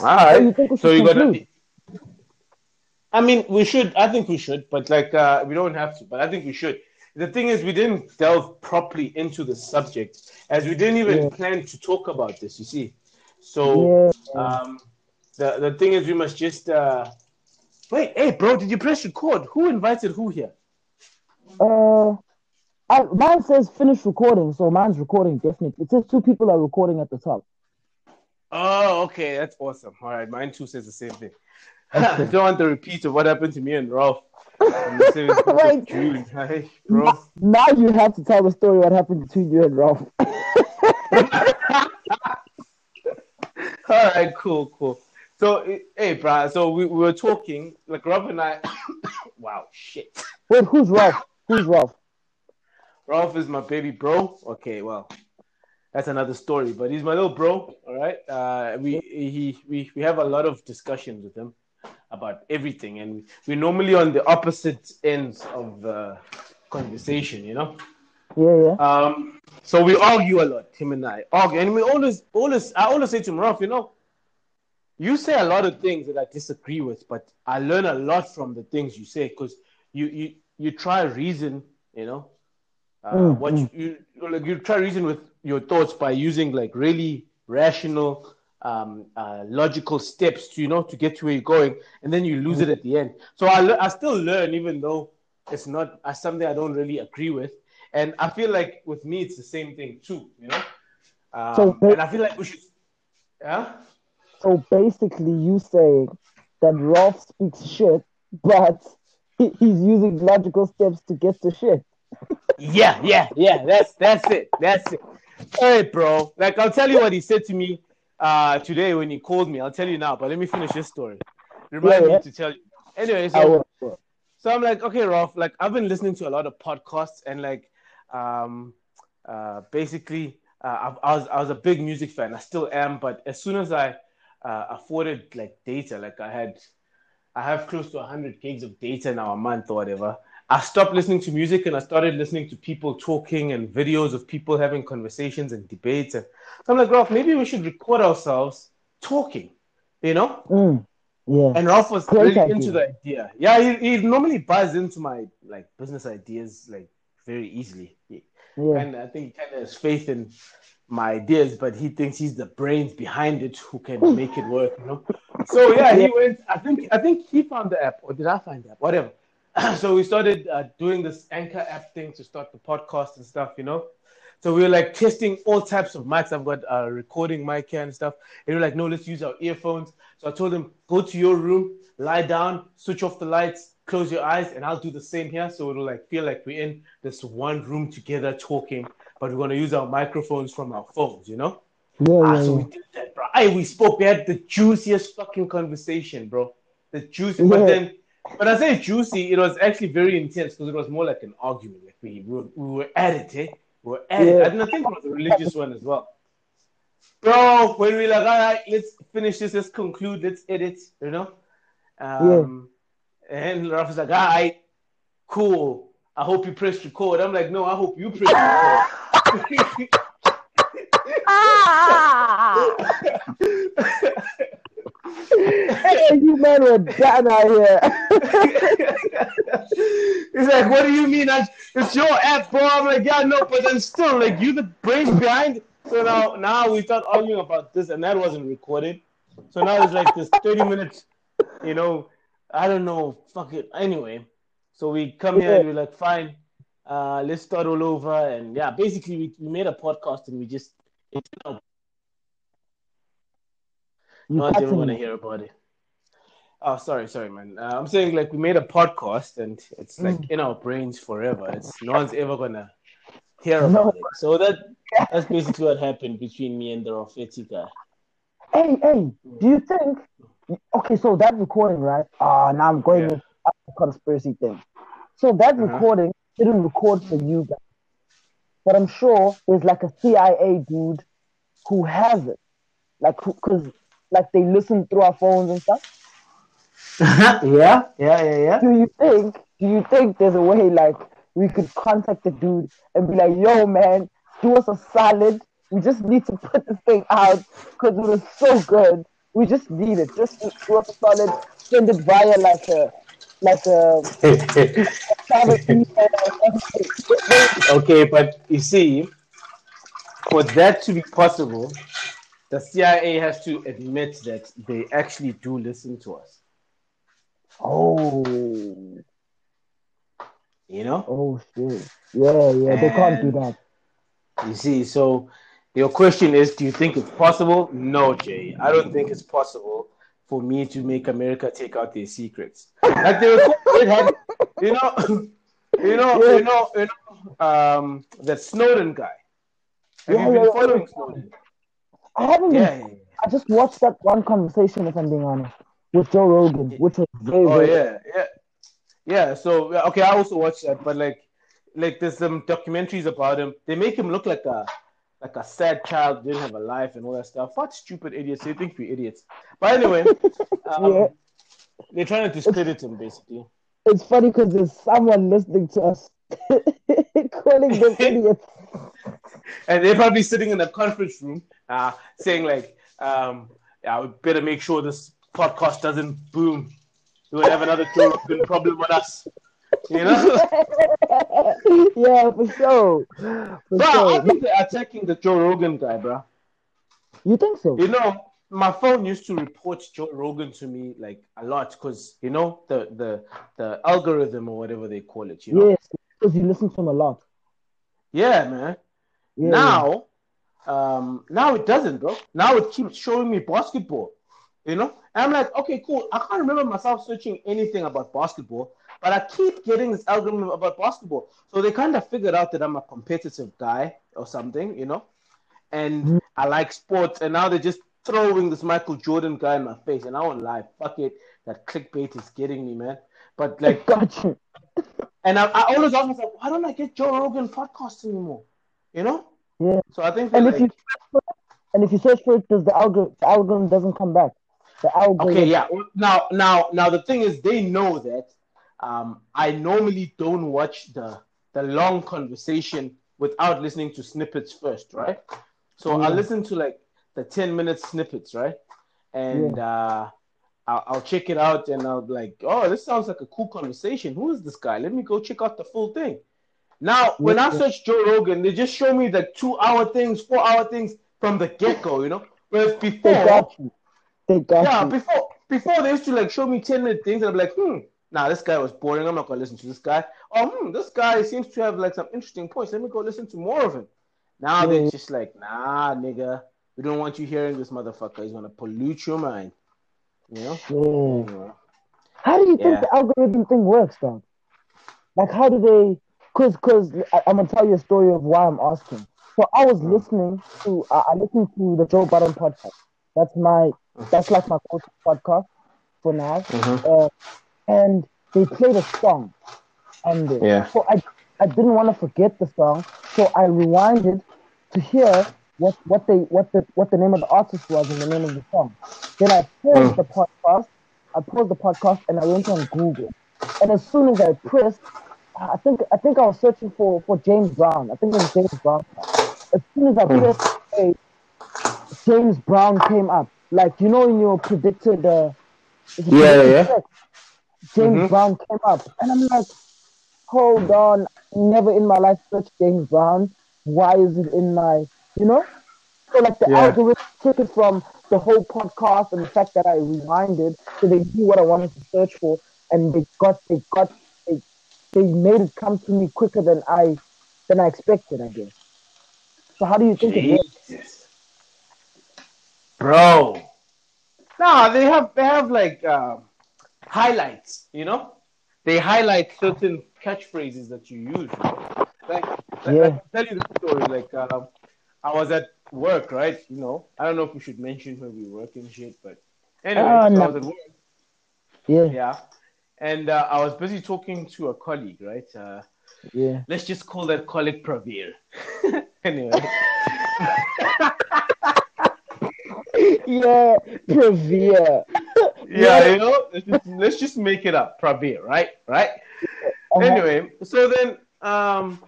Speaker 1: All
Speaker 2: So you think
Speaker 1: So you got to. I mean, we should. I think we should, but like, uh, we don't have to. But I think we should. The thing is, we didn't delve properly into the subject, as we didn't even
Speaker 2: Yeah.
Speaker 1: plan to talk about this. You see, so
Speaker 2: Yeah.
Speaker 1: um, the the thing is, we must just uh, wait. Hey, bro, did you press record? Who invited who here?
Speaker 2: Uh, I, mine says finish recording, so mine's recording definitely. It says two people are recording at the top.
Speaker 1: Oh, okay, that's awesome. All right, mine too says the same thing. I don't want the repeat of what happened to me and Ralph. on the 17th of
Speaker 2: Right.
Speaker 1: June. Hey, bro.
Speaker 2: Now you have to tell the story what happened between you and Ralph.
Speaker 1: All right, cool, cool. So, hey, bro. So we, we were talking, like Rob and I. wow, shit.
Speaker 2: Wait, who's Ralph? Who's Ralph?
Speaker 1: Ralph is my baby bro. Okay, well, that's another story. But he's my little bro. All right. Uh, we he we we have a lot of discussions with him about everything, and we're normally on the opposite ends of the conversation. You know.
Speaker 2: Yeah, yeah.
Speaker 1: Um. So we argue a lot, him and I argue, and we always always I always say to him, Ralph, you know. You say a lot of things that I disagree with, but I learn a lot from the things you say because you you you try reason, you know, uh,
Speaker 2: Mm,
Speaker 1: what you, you like you try reason with your thoughts by using like really rational, um, uh, logical steps to you know to get to where you're going, and then you lose it at the end. So I le- I still learn even though it's not uh, something I don't really agree with, and I feel like with me it's the same thing too, you know. Um,
Speaker 2: So-
Speaker 1: and I feel like we should, yeah.
Speaker 2: So basically, you saying that Ralph speaks shit, but he, he's using logical steps to get to shit.
Speaker 1: Yeah, yeah, yeah. That's that's it. That's it. Hey, bro. Like I'll tell you what he said to me uh today when he called me. I'll tell you now, but let me finish this story. Remind
Speaker 2: Yeah, yeah.
Speaker 1: me to tell you. Anyway, so so I'm like, okay, Ralph, like I've been listening to a lot of podcasts and like um uh basically uh, I, I was I was a big music fan. I still am, but as soon as I uh, afforded like data, like I had I have close to 100 gigs of data now a month or whatever. I stopped listening to music and I started listening to people talking and videos of people having conversations and debates. And so I'm like, Ralph, maybe we should record ourselves talking, you know?
Speaker 2: Mm, yeah.
Speaker 1: And Ralph was
Speaker 2: Great
Speaker 1: really
Speaker 2: idea.
Speaker 1: into the idea. Yeah, he, he normally buys into my like business ideas like very easily.
Speaker 2: Yeah.
Speaker 1: and I think he kind of has faith in my ideas, but he thinks he's the brains behind it who can make it work, you know. So yeah, he went. I think I think he found the app, or did I find the app? Whatever. so we started uh, doing this Anchor app thing to start the podcast and stuff, you know. So we were like testing all types of mics. I've got a recording mic here and stuff. And we were like, no, let's use our earphones. So I told him, go to your room, lie down, switch off the lights, close your eyes, and I'll do the same here. So it'll like feel like we're in this one room together talking, but we're gonna use our microphones from our phones, you know?
Speaker 2: Yeah,
Speaker 1: Ah,
Speaker 2: yeah,
Speaker 1: so we did that, bro. Hey, we spoke. We had the juiciest fucking conversation, bro. The juicy.
Speaker 2: Yeah.
Speaker 1: But then, when I say juicy, it was actually very intense because it was more like an argument. Like we, we, were, we were at it, eh? We were at it. And I think it was a religious one as well. Bro, when we like, all right, let's finish this, let's conclude, let's edit, you know? Um, And Ralph was like, all right, cool. I hope you press record. I'm like, no, I hope you press record.
Speaker 2: hey, you men were done out here.
Speaker 1: He's like, what do you mean? I, it's your app, bro. I'm like, yeah, no, but then still, like, you the brain behind. So now, now we start arguing about this, and that wasn't recorded. So now it's like this 30 minutes, you know, I don't know, fuck it. Anyway, so we come here and we're like, fine, uh, let's start all over. And yeah, basically, we, we made a podcast and we just, it's no
Speaker 2: You
Speaker 1: one's ever
Speaker 2: cutting
Speaker 1: going to hear about it. Oh, sorry, sorry, man. Uh, I'm saying like we made a podcast and it's like
Speaker 2: Mm.
Speaker 1: in our brains forever. It's no one's ever gonna hear
Speaker 2: No.
Speaker 1: about it. So that that's basically what happened between me and the Rafeti guy.
Speaker 2: Hey, hey, do you think? Okay, so that recording, right? Ah, now I'm going
Speaker 1: Yeah.
Speaker 2: Conspiracy thing. So that
Speaker 1: Uh-huh.
Speaker 2: recording didn't record for you guys, but I'm sure there's like a CIA dude who has it, like because like they listen through our phones and stuff.
Speaker 1: yeah, yeah, yeah, yeah.
Speaker 2: Do you think? Do you think there's a way like we could contact the dude and be like, "Yo, man, do us a solid. We just need to put this thing out because it was so good. We just need it. Just do us a solid. Send it via like a like a or something."
Speaker 1: okay, but you see, for that to be possible, the CIA has to admit that they actually do listen to us.
Speaker 2: Oh,
Speaker 1: You know?
Speaker 2: oh shit. Yeah, yeah. They can't do that.
Speaker 1: You see, so your question is, do you think it's possible? No, Jay. I don't think it's possible for me to make America take out their secrets. Like they were, had, you know, you know, you know, you know, um, that Snowden guy. Have
Speaker 2: Yeah,
Speaker 1: you been
Speaker 2: yeah, yeah.
Speaker 1: following Snowden?
Speaker 2: I haven't. been-
Speaker 1: Yeah. yeah, yeah.
Speaker 2: I just watched that one conversation, if I'm being honest, with Joe Rogan, which was very,
Speaker 1: Oh yeah, yeah, yeah. So okay, I also watched that, but like, like there's some documentaries about him. They make him look like a like a sad child, didn't have a life and all that stuff. What stupid idiots! They think we're idiots. But anyway, um,
Speaker 2: Yeah.
Speaker 1: they're trying to discredit him basically.
Speaker 2: It's funny because there's someone listening to us calling them idiots.
Speaker 1: And they're probably sitting in a conference room, uh, saying like, um, "Yeah, we better make sure this podcast doesn't boom. We will have another Joe Rogan problem with us." You know.
Speaker 2: yeah, for sure. For
Speaker 1: Bro, I
Speaker 2: sure.
Speaker 1: they're attacking the Joe Rogan guy, bro.
Speaker 2: You think so?
Speaker 1: You know, my phone used to report Joe Rogan to me like a lot because you know the the the algorithm or whatever they call it. You know,
Speaker 2: Yes, because you listen to him a lot.
Speaker 1: yeah, man.
Speaker 2: Yeah,
Speaker 1: Now, um, now it doesn't, bro. Now it keeps showing me basketball. You know, and I'm like, okay, cool. I can't remember myself searching anything about basketball, but I keep getting this algorithm about basketball. So they kind of figured out that I'm a competitive guy or something, you know, and
Speaker 2: Mhm.
Speaker 1: I like sports. And now they're just throwing this Michael Jordan guy in my face, and I won't lie, fuck it. That clickbait is getting me, man. But like,
Speaker 2: Got you.
Speaker 1: and I, I always ask myself, why don't I get Joe Rogan podcasts anymore? You know?
Speaker 2: Yeah.
Speaker 1: So I think
Speaker 2: And
Speaker 1: that,
Speaker 2: if you
Speaker 1: like,
Speaker 2: and if you search for it, does the algorithm the algorithm doesn't come back? The algorithm.
Speaker 1: Okay, yeah. Now, now, now, the thing is, they know that um, I normally don't watch the the long conversation without listening to snippets first, right? So I listen to like the ten minute snippets, right? And uh, I'll, I'll check it out, and I'll be like, oh, this sounds like a cool conversation. Who is this guy? Let me go check out the full thing. Now, when I search Joe Rogan, they just show me the two hour things, four hour things from the get go, you know. Whereas before, They
Speaker 2: got you. They got
Speaker 1: yeah,
Speaker 2: you.
Speaker 1: before before they used to like show me 10 minute things and I'm like, hmm, nah, this guy was boring. I'm not gonna listen to this guy. Oh hmm, this guy seems to have like some interesting points. Let me go listen to more of him. Now they're just like, nah, nigga, we don't want you hearing this motherfucker. He's gonna pollute your mind. You know?
Speaker 2: Yeah. How do you think
Speaker 1: Yeah.
Speaker 2: the algorithm thing works, though? Like, how do they? Cause, cause I, I'm gonna tell you a story of why I'm asking. So I was listening to, I, I listened to the Joe Budden podcast. That's my, that's like my podcast for now.
Speaker 1: Mhm.
Speaker 2: Uh, and they played a song on there.
Speaker 1: Yeah.
Speaker 2: So I, I didn't want to forget the song, so I rewinded to hear what, what they, what the, what the name of the artist was and the name of the song. Then I paused
Speaker 1: Mm.
Speaker 2: the podcast. I paused the podcast and I went on Google. And as soon as I pressed, I think I think I was searching for, for James Brown. I think it was James Brown. As soon as I
Speaker 1: Mm.
Speaker 2: pressed play, James Brown came up. Like you know, in your predicted. Uh,
Speaker 1: Yeah, yeah.
Speaker 2: text, James
Speaker 1: Mhm.
Speaker 2: Brown came up, and I'm like, hold on, never in my life searched James Brown. Why is it in my, you know? So like the
Speaker 1: Yeah.
Speaker 2: algorithm took it from the whole podcast and the fact that I rewinded, so they knew what I wanted to search for, and they got, they got, they, they made it come to me quicker than I, than I expected, I guess. So how do you think it works?
Speaker 1: Bro. Nah, they have they have like um, highlights, you know? They highlight certain catchphrases that you use. Right? Like, like
Speaker 2: Yeah.
Speaker 1: I'll tell you the story. Like um, I was at work, right? You know, I don't know if we should mention where we work and shit, but anyway, so
Speaker 2: no.
Speaker 1: I was at work.
Speaker 2: Yeah,
Speaker 1: Yeah. And uh, I was busy talking to a colleague, right? Uh,
Speaker 2: yeah.
Speaker 1: let's just call that colleague Pravir. anyway.
Speaker 2: Yeah, Prevere.
Speaker 1: Yeah, you know, let's just, let's just make it up, Praveer, right? Right?
Speaker 2: Uh-huh.
Speaker 1: Anyway, so then um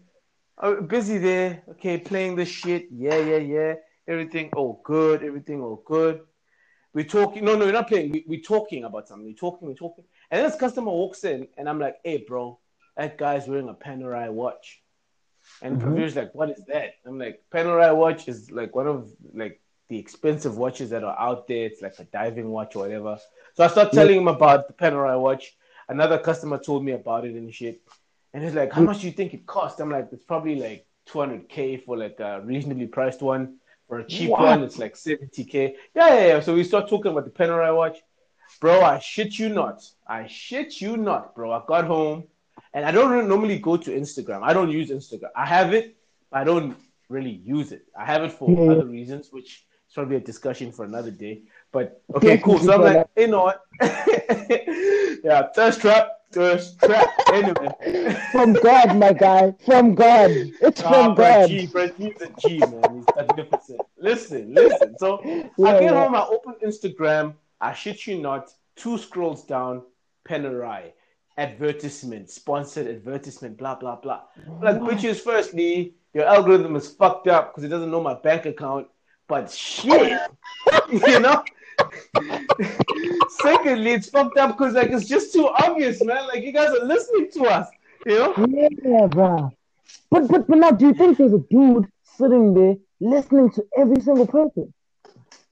Speaker 1: I'm busy there, okay, playing this shit. Yeah, yeah, yeah. Everything all good, everything all good. We're talking, no, no, we're not playing, we, we're talking about something. We're talking, we're talking. And this customer walks in and I'm like, hey bro, that guy's wearing a Panerai watch. And
Speaker 2: Mhm.
Speaker 1: Pravir's like, what is that? I'm like, Panerai watch is like one of like the expensive watches that are out there. It's like a diving watch or whatever. So I start telling him about the Panerai watch. Another customer told me about it and shit. And he's like, How mm. much do you think it cost? I'm like, It's probably like 200K for like a reasonably priced one. For a cheap
Speaker 2: What?
Speaker 1: one, it's like 70K. Yeah, yeah, yeah. So we start talking about the Panerai watch. Bro, I shit you not. I shit you not, bro. I got home and I don't really normally go to Instagram. I don't use Instagram. I have it, but I don't really use it. I have it for other reasons, which is probably a discussion for another day. But okay, cool. So I'm like, you know what? yeah, thirst trap, thirst trap. Anyway.
Speaker 2: From God, my guy. From God. It's
Speaker 1: Ah,
Speaker 2: from
Speaker 1: bro,
Speaker 2: God.
Speaker 1: G, bro, he's a G, man. He's magnificent. Listen, listen. So I get
Speaker 2: yeah.
Speaker 1: home, I open Instagram, I shit you not, two scrolls down, Panerai, advertisement, sponsored advertisement, blah, blah, blah. Like, bitches, firstly, your algorithm is fucked up because it doesn't know my bank account, but shit, you know? Secondly, it's fucked up because, like, it's just too obvious, man. Like, you guys are listening to us, you know?
Speaker 2: Yeah, bro. But but but now, do you think there's a dude sitting there listening to every single person?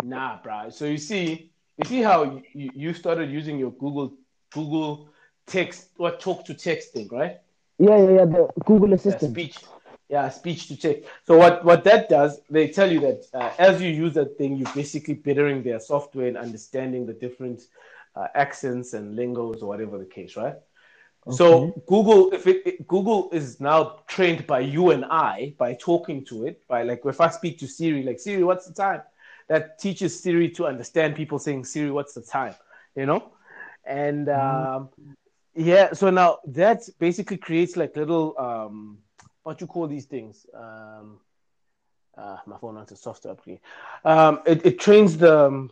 Speaker 1: Nah, bro. So you see, you see how you, you started using your Google Google text or talk to text thing, right?
Speaker 2: Yeah, yeah, yeah. The Google Assistant.
Speaker 1: speech. Yeah, speech to text. So what what that does, they tell you that uh, as you use that thing, you're basically bettering their software and understanding the different uh, accents and lingos or whatever the case, right? So Google, if it, it- Google is now trained by you and I by talking to it, by like if I speak to Siri, like Siri, what's the time? That teaches Siri to understand people saying Siri, what's the time? You know, and um, yeah, so now that basically creates like little um, what you call these things? Um, uh, my phone wants a software upgrade. Um, it, it trains the. Um,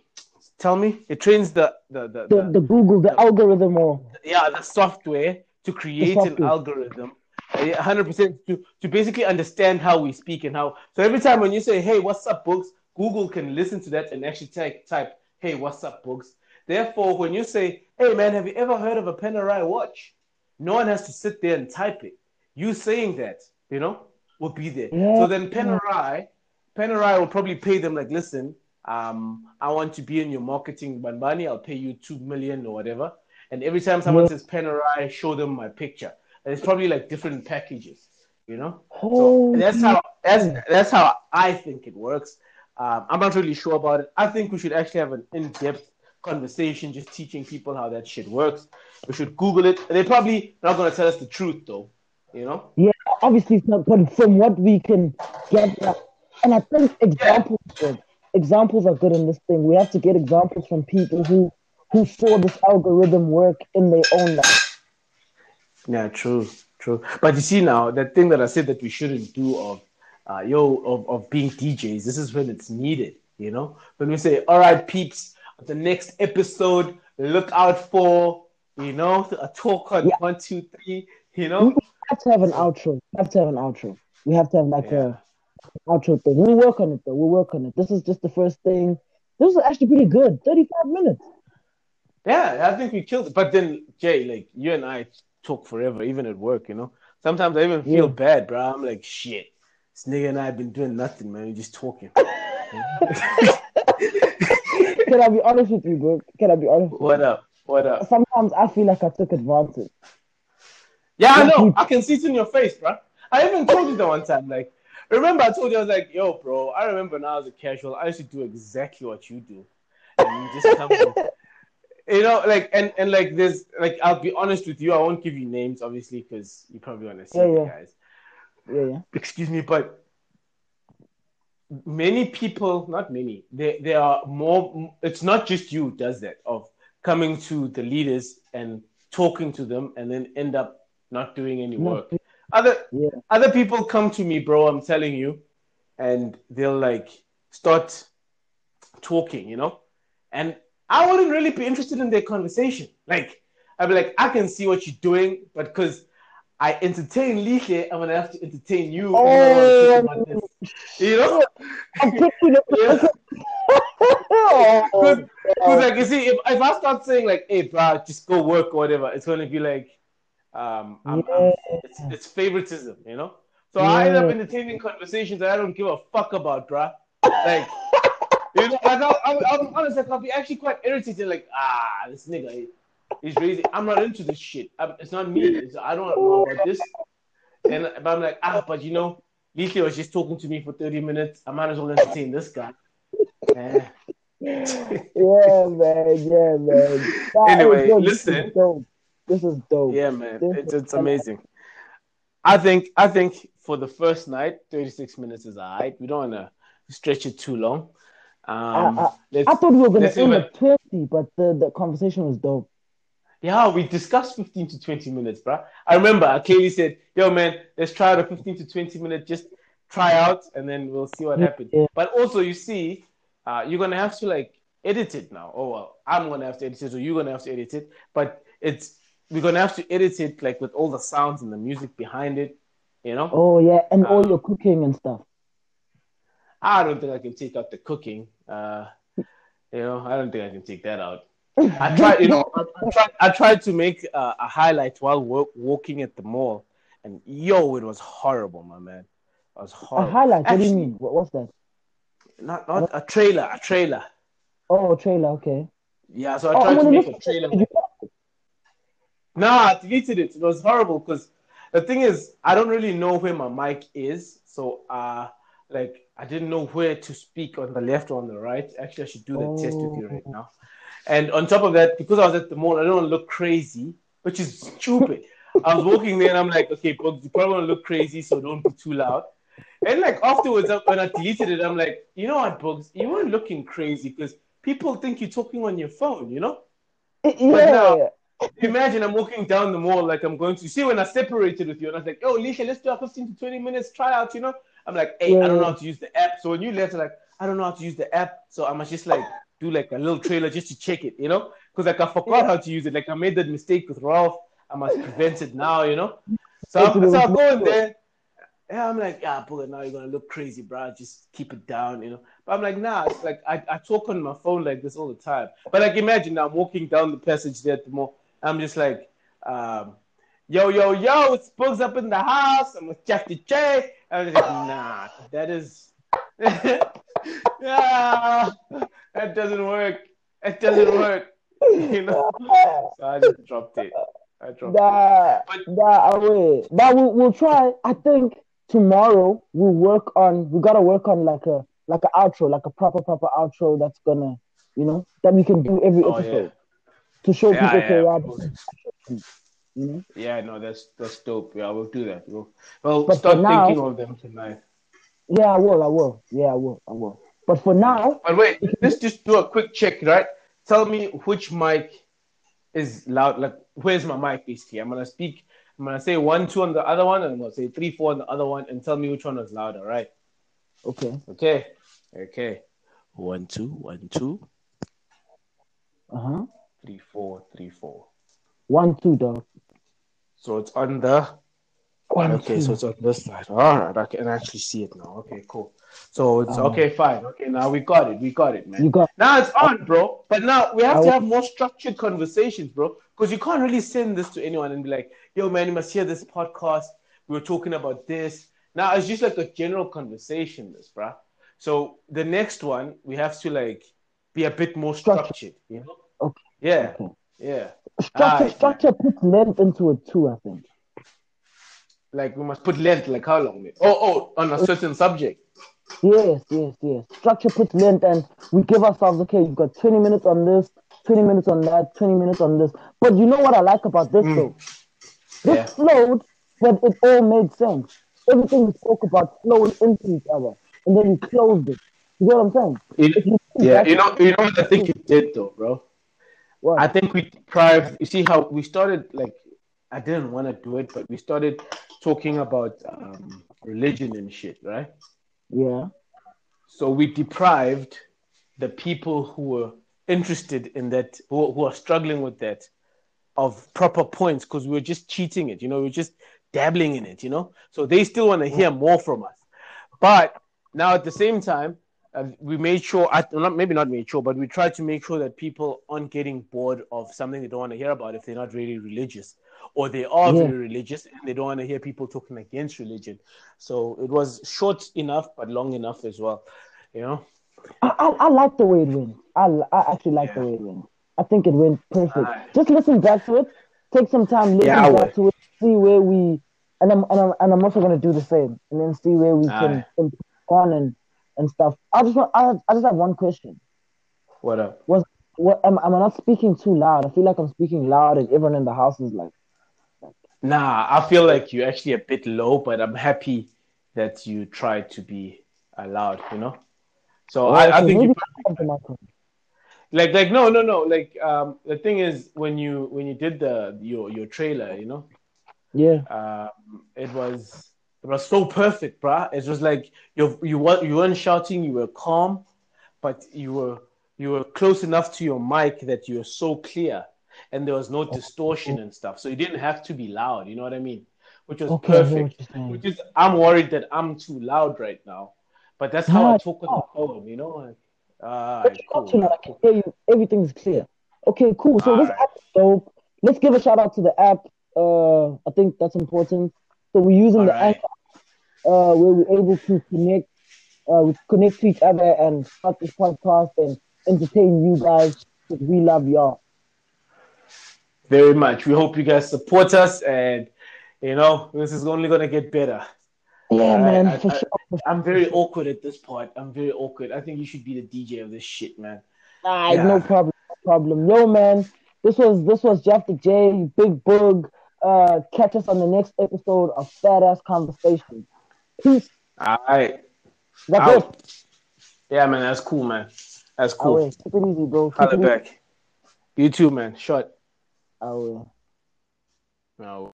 Speaker 1: tell me, it trains the the the,
Speaker 2: The, the Google, the algorithm, or
Speaker 1: yeah, the software to create an algorithm, uh, hundred percent to to basically understand how we speak and how. So every time when you say, "Hey, what's up, books?" Google can listen to that and actually type type, "Hey, what's up, books?" Therefore, when you say, "Hey, man, have you ever heard of a Panerai watch?" No one has to sit there and type it. You saying that, you know, will be there.
Speaker 2: Yeah.
Speaker 1: So then Panerai, Panerai will probably pay them like, listen, um, I want to be in your marketing banbani. I'll pay you two million or whatever. And every time someone
Speaker 2: Yeah.
Speaker 1: says Panerai, show them my picture. And it's probably like different packages, you know. So that's how that's that's how I think it works. Um, I'm not really sure about it. I think we should actually have an in-depth conversation, just teaching people how that shit works. We should Google it. They're probably not going to tell us the truth, though. You know?
Speaker 2: Yeah, obviously it's not, but from what we can get, and I think examples, are good. examples are good in this thing. We have to get examples from people who who saw this algorithm work in their own life.
Speaker 1: Yeah, true, true. But you see now, that thing that I said that we shouldn't do of, uh, yo, of, of being DJs, this is when it's needed, you know? When we say, all right, peeps, the next episode, look out for, you know, a talk on
Speaker 2: Yeah.
Speaker 1: one, two, three, you know, We
Speaker 2: have to have an outro. We have to have an outro. We have to have like
Speaker 1: Yeah.
Speaker 2: a outro thing. We'll work on it though. We'll work on it. This is just the first thing. This is actually pretty good. 35 minutes.
Speaker 1: Yeah, I think we killed it. But then, Jay, like, you and I talk forever, even at work, you know? Sometimes I even feel
Speaker 2: Yeah.
Speaker 1: bad, bro. I'm like, shit. This nigga and I have been doing nothing, man. We're just talking.
Speaker 2: Can I be honest with you, bro? Can I be honest?
Speaker 1: what up? What up?
Speaker 2: Sometimes I feel like I took advantage.
Speaker 1: Yeah, I know. I can see it in your face, bro. I even told you that one time. Like, remember I told you I was like, yo, bro. I remember when I was a casual. I used to do exactly what you do, and you just come. You know, like, and and like, there's like, I'll be honest with you. I won't give you names, obviously, because you probably want to see
Speaker 2: Yeah,
Speaker 1: the
Speaker 2: yeah.
Speaker 1: guys.
Speaker 2: Yeah, yeah.
Speaker 1: excuse me, but many people, not many, there, there are more, it's not just you does that, of coming to the leaders and talking to them and then end up not doing any work. Other,
Speaker 2: Yeah.
Speaker 1: other people come to me, bro, I'm telling you, and they'll like start talking, you know? And I wouldn't really be interested in their conversation. Like, I'd be like, I can see what you're doing, but because I entertain Lihle, I'm gonna have to entertain you.
Speaker 2: Oh.
Speaker 1: even though I wanna talk about this. Oh. You know?
Speaker 2: I'm picking it.
Speaker 1: Yeah.
Speaker 2: Oh,
Speaker 1: Because, like, you see, if, if I start saying, like, hey, bro, just go work or whatever, it's gonna be like, um, I'm, I'm, it's, it's favoritism, you know? So I end up
Speaker 2: Yeah.
Speaker 1: entertaining conversations that I don't give a fuck about, bruh. Like, you know, like I'll, I'll, I'm honest, like, I'll be actually quite irritated, like, ah, this nigga, he- he's crazy. I'm not into this shit. I'm, it's not me. It's, I don't know about this. And but I'm like, ah, but you know, Lethia was just talking to me for 30 minutes. I might as well entertain this guy. Eh.
Speaker 2: yeah, man. Yeah, man. Nah,
Speaker 1: Anyway, listen.
Speaker 2: This is dope.
Speaker 1: Yeah, man,
Speaker 2: This
Speaker 1: it's, it's amazing. I think I think for the first night, 36 minutes is alright. We don't want to stretch it too long. Um,
Speaker 2: I-
Speaker 1: let's,
Speaker 2: I thought we were gonna end at twenty, but the, the conversation was dope.
Speaker 1: yeah, we discussed 15 to 20 minutes, bro. I remember I clearly said, "Yo, man, let's try the 15 to 20 minute, just try out, and then we'll see what
Speaker 2: Yeah.
Speaker 1: happens." But also, you see, uh, you're gonna have to like edit it now. Oh well, I'm gonna have to edit it, or you're gonna have to edit it. But it's we're gonna have to edit it like with all the sounds and the music behind it. You know,
Speaker 2: Oh yeah, and all
Speaker 1: Uh,
Speaker 2: your cooking and stuff.
Speaker 1: I don't think I can take out the cooking. Uh, you know, I don't think I can take that out. I tried, you know, I, I tried, I tried to make uh, a highlight while wa- walking at the mall, and yo, it was horrible, my man. It was horrible.
Speaker 2: A highlight. What do you mean? What, what's that?
Speaker 1: Not, not a trailer, a trailer.
Speaker 2: Oh, a trailer. Okay.
Speaker 1: Yeah, so I
Speaker 2: Oh,
Speaker 1: tried to make a trailer.
Speaker 2: Did you-
Speaker 1: No, I deleted it. It was horrible because the thing is, I don't really know where my mic is. So, uh, like, I didn't know where to speak on the left or on the right. Actually, I should do that test with you right now. And on top of that, because I was at the mall, I don't want to look crazy, which is stupid. I was walking there and I'm like, okay, Bugs, you probably want to look crazy, so don't be too loud. And like afterwards, when I deleted it, I'm like, you know what, Bugs, you weren't looking crazy because people think you're talking on your phone, you know?
Speaker 2: Yeah.
Speaker 1: now- Imagine I'm walking down the mall like I'm going to see when I separated with you and I was like, oh, Lisha, let's do a 15 to 20 minutes tryout, you know? I'm like, hey, I don't know how to use the app. So when you left, like, I don't know how to use the app. So I must just like do like a little trailer just to check it, you know? Because like I forgot how to use it. Like I made that mistake with Ralph. I must prevent it now, you know? So, I'm, so I go in there. Yeah, I'm like, yeah, but now you're gonna look crazy, bro. Just keep it down, you know. But I'm like, nah, it's like I, I talk on my phone like this all the time. But like imagine now I'm walking down the passage there at the mall. I'm just like, um, yo, yo, yo, Bugs up in the house. I'm with Jafta J. I'm just like, nah, that is yeah, that doesn't work. It doesn't work. You know? So I just dropped it. I dropped it.
Speaker 2: Nah,
Speaker 1: But-
Speaker 2: nah, I will. But we'll, we'll try. I think tomorrow we'll work on. We gotta work on like a like an outro, like a proper proper outro that's gonna, you know, that we can do every
Speaker 1: Oh,
Speaker 2: episode
Speaker 1: yeah.
Speaker 2: To show
Speaker 1: Yeah,
Speaker 2: people
Speaker 1: yeah,
Speaker 2: yeah, you know.
Speaker 1: Yeah, no, that's that's dope. Yeah, we'll do that. We'll, we'll
Speaker 2: But
Speaker 1: start
Speaker 2: now-
Speaker 1: thinking of them tonight.
Speaker 2: Yeah, I will. I will. Yeah, I will. I will. But for now,
Speaker 1: But wait, let's just do a quick check, right? Tell me which mic is loud. Like, where's my mic? Basically, I'm gonna speak. I'm gonna say one, two on the other one, and I'm gonna say three, four on the other one, and tell me which one is louder. Right?
Speaker 2: okay.
Speaker 1: Okay. Okay. One, two, one, two,
Speaker 2: Uh huh.
Speaker 1: Three, four, three, four.
Speaker 2: One, two, dog.
Speaker 1: So it's on the.
Speaker 2: One,
Speaker 1: Okay,
Speaker 2: two.
Speaker 1: so it's on this side. All right, I can actually see it now. Okay, cool. So it's
Speaker 2: Oh.
Speaker 1: okay, fine. Okay, now we got it. We got it, man.
Speaker 2: you got.
Speaker 1: Now it's on, bro. But now we have
Speaker 2: I
Speaker 1: to have more structured conversations, bro. Because you can't really send this to anyone and be like, yo, man, you must hear this podcast. we were talking about this. Now it's just like a general conversation, this, bruh. So the next one we have to like be a bit more
Speaker 2: Structure.
Speaker 1: structured, you know? Yeah,
Speaker 2: Okay.
Speaker 1: yeah.
Speaker 2: Structure,
Speaker 1: Alright,
Speaker 2: structure puts length into it too. I think.
Speaker 1: Like we must put length, like how long? Oh, oh, on a certain subject.
Speaker 2: Yes, yes, yes. Structure puts length, and we give ourselves okay. You've got twenty minutes on this, twenty minutes on that, twenty minutes on this. But you know what I like about this
Speaker 1: Mm.
Speaker 2: though? This
Speaker 1: Yeah.
Speaker 2: flowed, but it all made sense. Everything we spoke about flowed into each other, and then we closed it. You get what I'm saying?
Speaker 1: You yeah, you know, you know what I think you did though, bro.
Speaker 2: What?
Speaker 1: I think we deprived. You see how we started? Like, I didn't want to do it, but we started talking about um, religion and shit, right?
Speaker 2: yeah.
Speaker 1: So we deprived the people who were interested in that, who, who are struggling with that, of proper points because we were just cheating it. You know, we were just dabbling in it. You know, so they still want to hear more from us. But now at the same time, uh, we made sure, not maybe not made sure, but we tried to make sure that people aren't getting bored of something they don't want to hear about if they're not really religious, or they are
Speaker 2: Yeah.
Speaker 1: very religious and they don't want to hear people talking against religion. So it was short enough, but long enough as well. You know.
Speaker 2: I, I, I like the way it went. I, I actually like the way it went. I think it went perfect.
Speaker 1: Alright.
Speaker 2: Just listen back to it. Take some time, listen
Speaker 1: Yeah,
Speaker 2: back to it, see where we, and I'm and I'm, and I'm also gonna do the same, and then see where we can
Speaker 1: Alright.
Speaker 2: improve on and and stuff. I just want, I, I just have one question.
Speaker 1: What up?
Speaker 2: Was what am, am I not speaking too loud? I feel like I'm speaking loud, and everyone in the house is like,
Speaker 1: Nah, I feel like you're actually a bit low, but I'm happy that you tried to be uh, loud. You know. So
Speaker 2: oh,
Speaker 1: I, I think you
Speaker 2: the
Speaker 1: like like no no no like um the thing is when you when you did the your your trailer, you know,
Speaker 2: Yeah,
Speaker 1: um, it was it was so perfect, bruh. It was like you you weren't you weren't shouting, you were calm, but you were you were close enough to your mic that you were so clear, and there was no distortion and stuff. So you didn't have to be loud. You know what I mean? Which was
Speaker 2: okay, I hear what
Speaker 1: perfect. Which is I'm worried that I'm too loud right now, but that's how I talk on the phone. You know, ah,
Speaker 2: But
Speaker 1: cool.
Speaker 2: I can hear you. Everything's clear. Okay, cool. So this
Speaker 1: Alright.
Speaker 2: app is dope. Let's give a shout out to the app. Uh, I think that's important. So we're using the
Speaker 1: Alright.
Speaker 2: Anchor, uh, where we're able to connect, uh, we connect to each other and start this podcast and entertain you guys. 'cause We love y'all.
Speaker 1: very much. We hope you guys support us, and you know this is only gonna get better.
Speaker 2: Yeah, man,
Speaker 1: I, I,
Speaker 2: for
Speaker 1: I,
Speaker 2: sure.
Speaker 1: I'm very awkward at this part. I'm very awkward. I think you should be the DJ of this shit, man.
Speaker 2: Nah,
Speaker 1: Yeah.
Speaker 2: no problem, no problem. Yo, man, this was this was Jafta J, Big Boog. Uh, catch us on the next episode of Phat Ass Conversation. Peace.
Speaker 1: All right.
Speaker 2: That's it.
Speaker 1: Yeah, man. That's cool, man. That's
Speaker 2: Cool.
Speaker 1: cool.
Speaker 2: Keep it easy, bro. Keep
Speaker 1: Holla
Speaker 2: it
Speaker 1: back. You too, man. Shut.
Speaker 2: I will.
Speaker 1: No.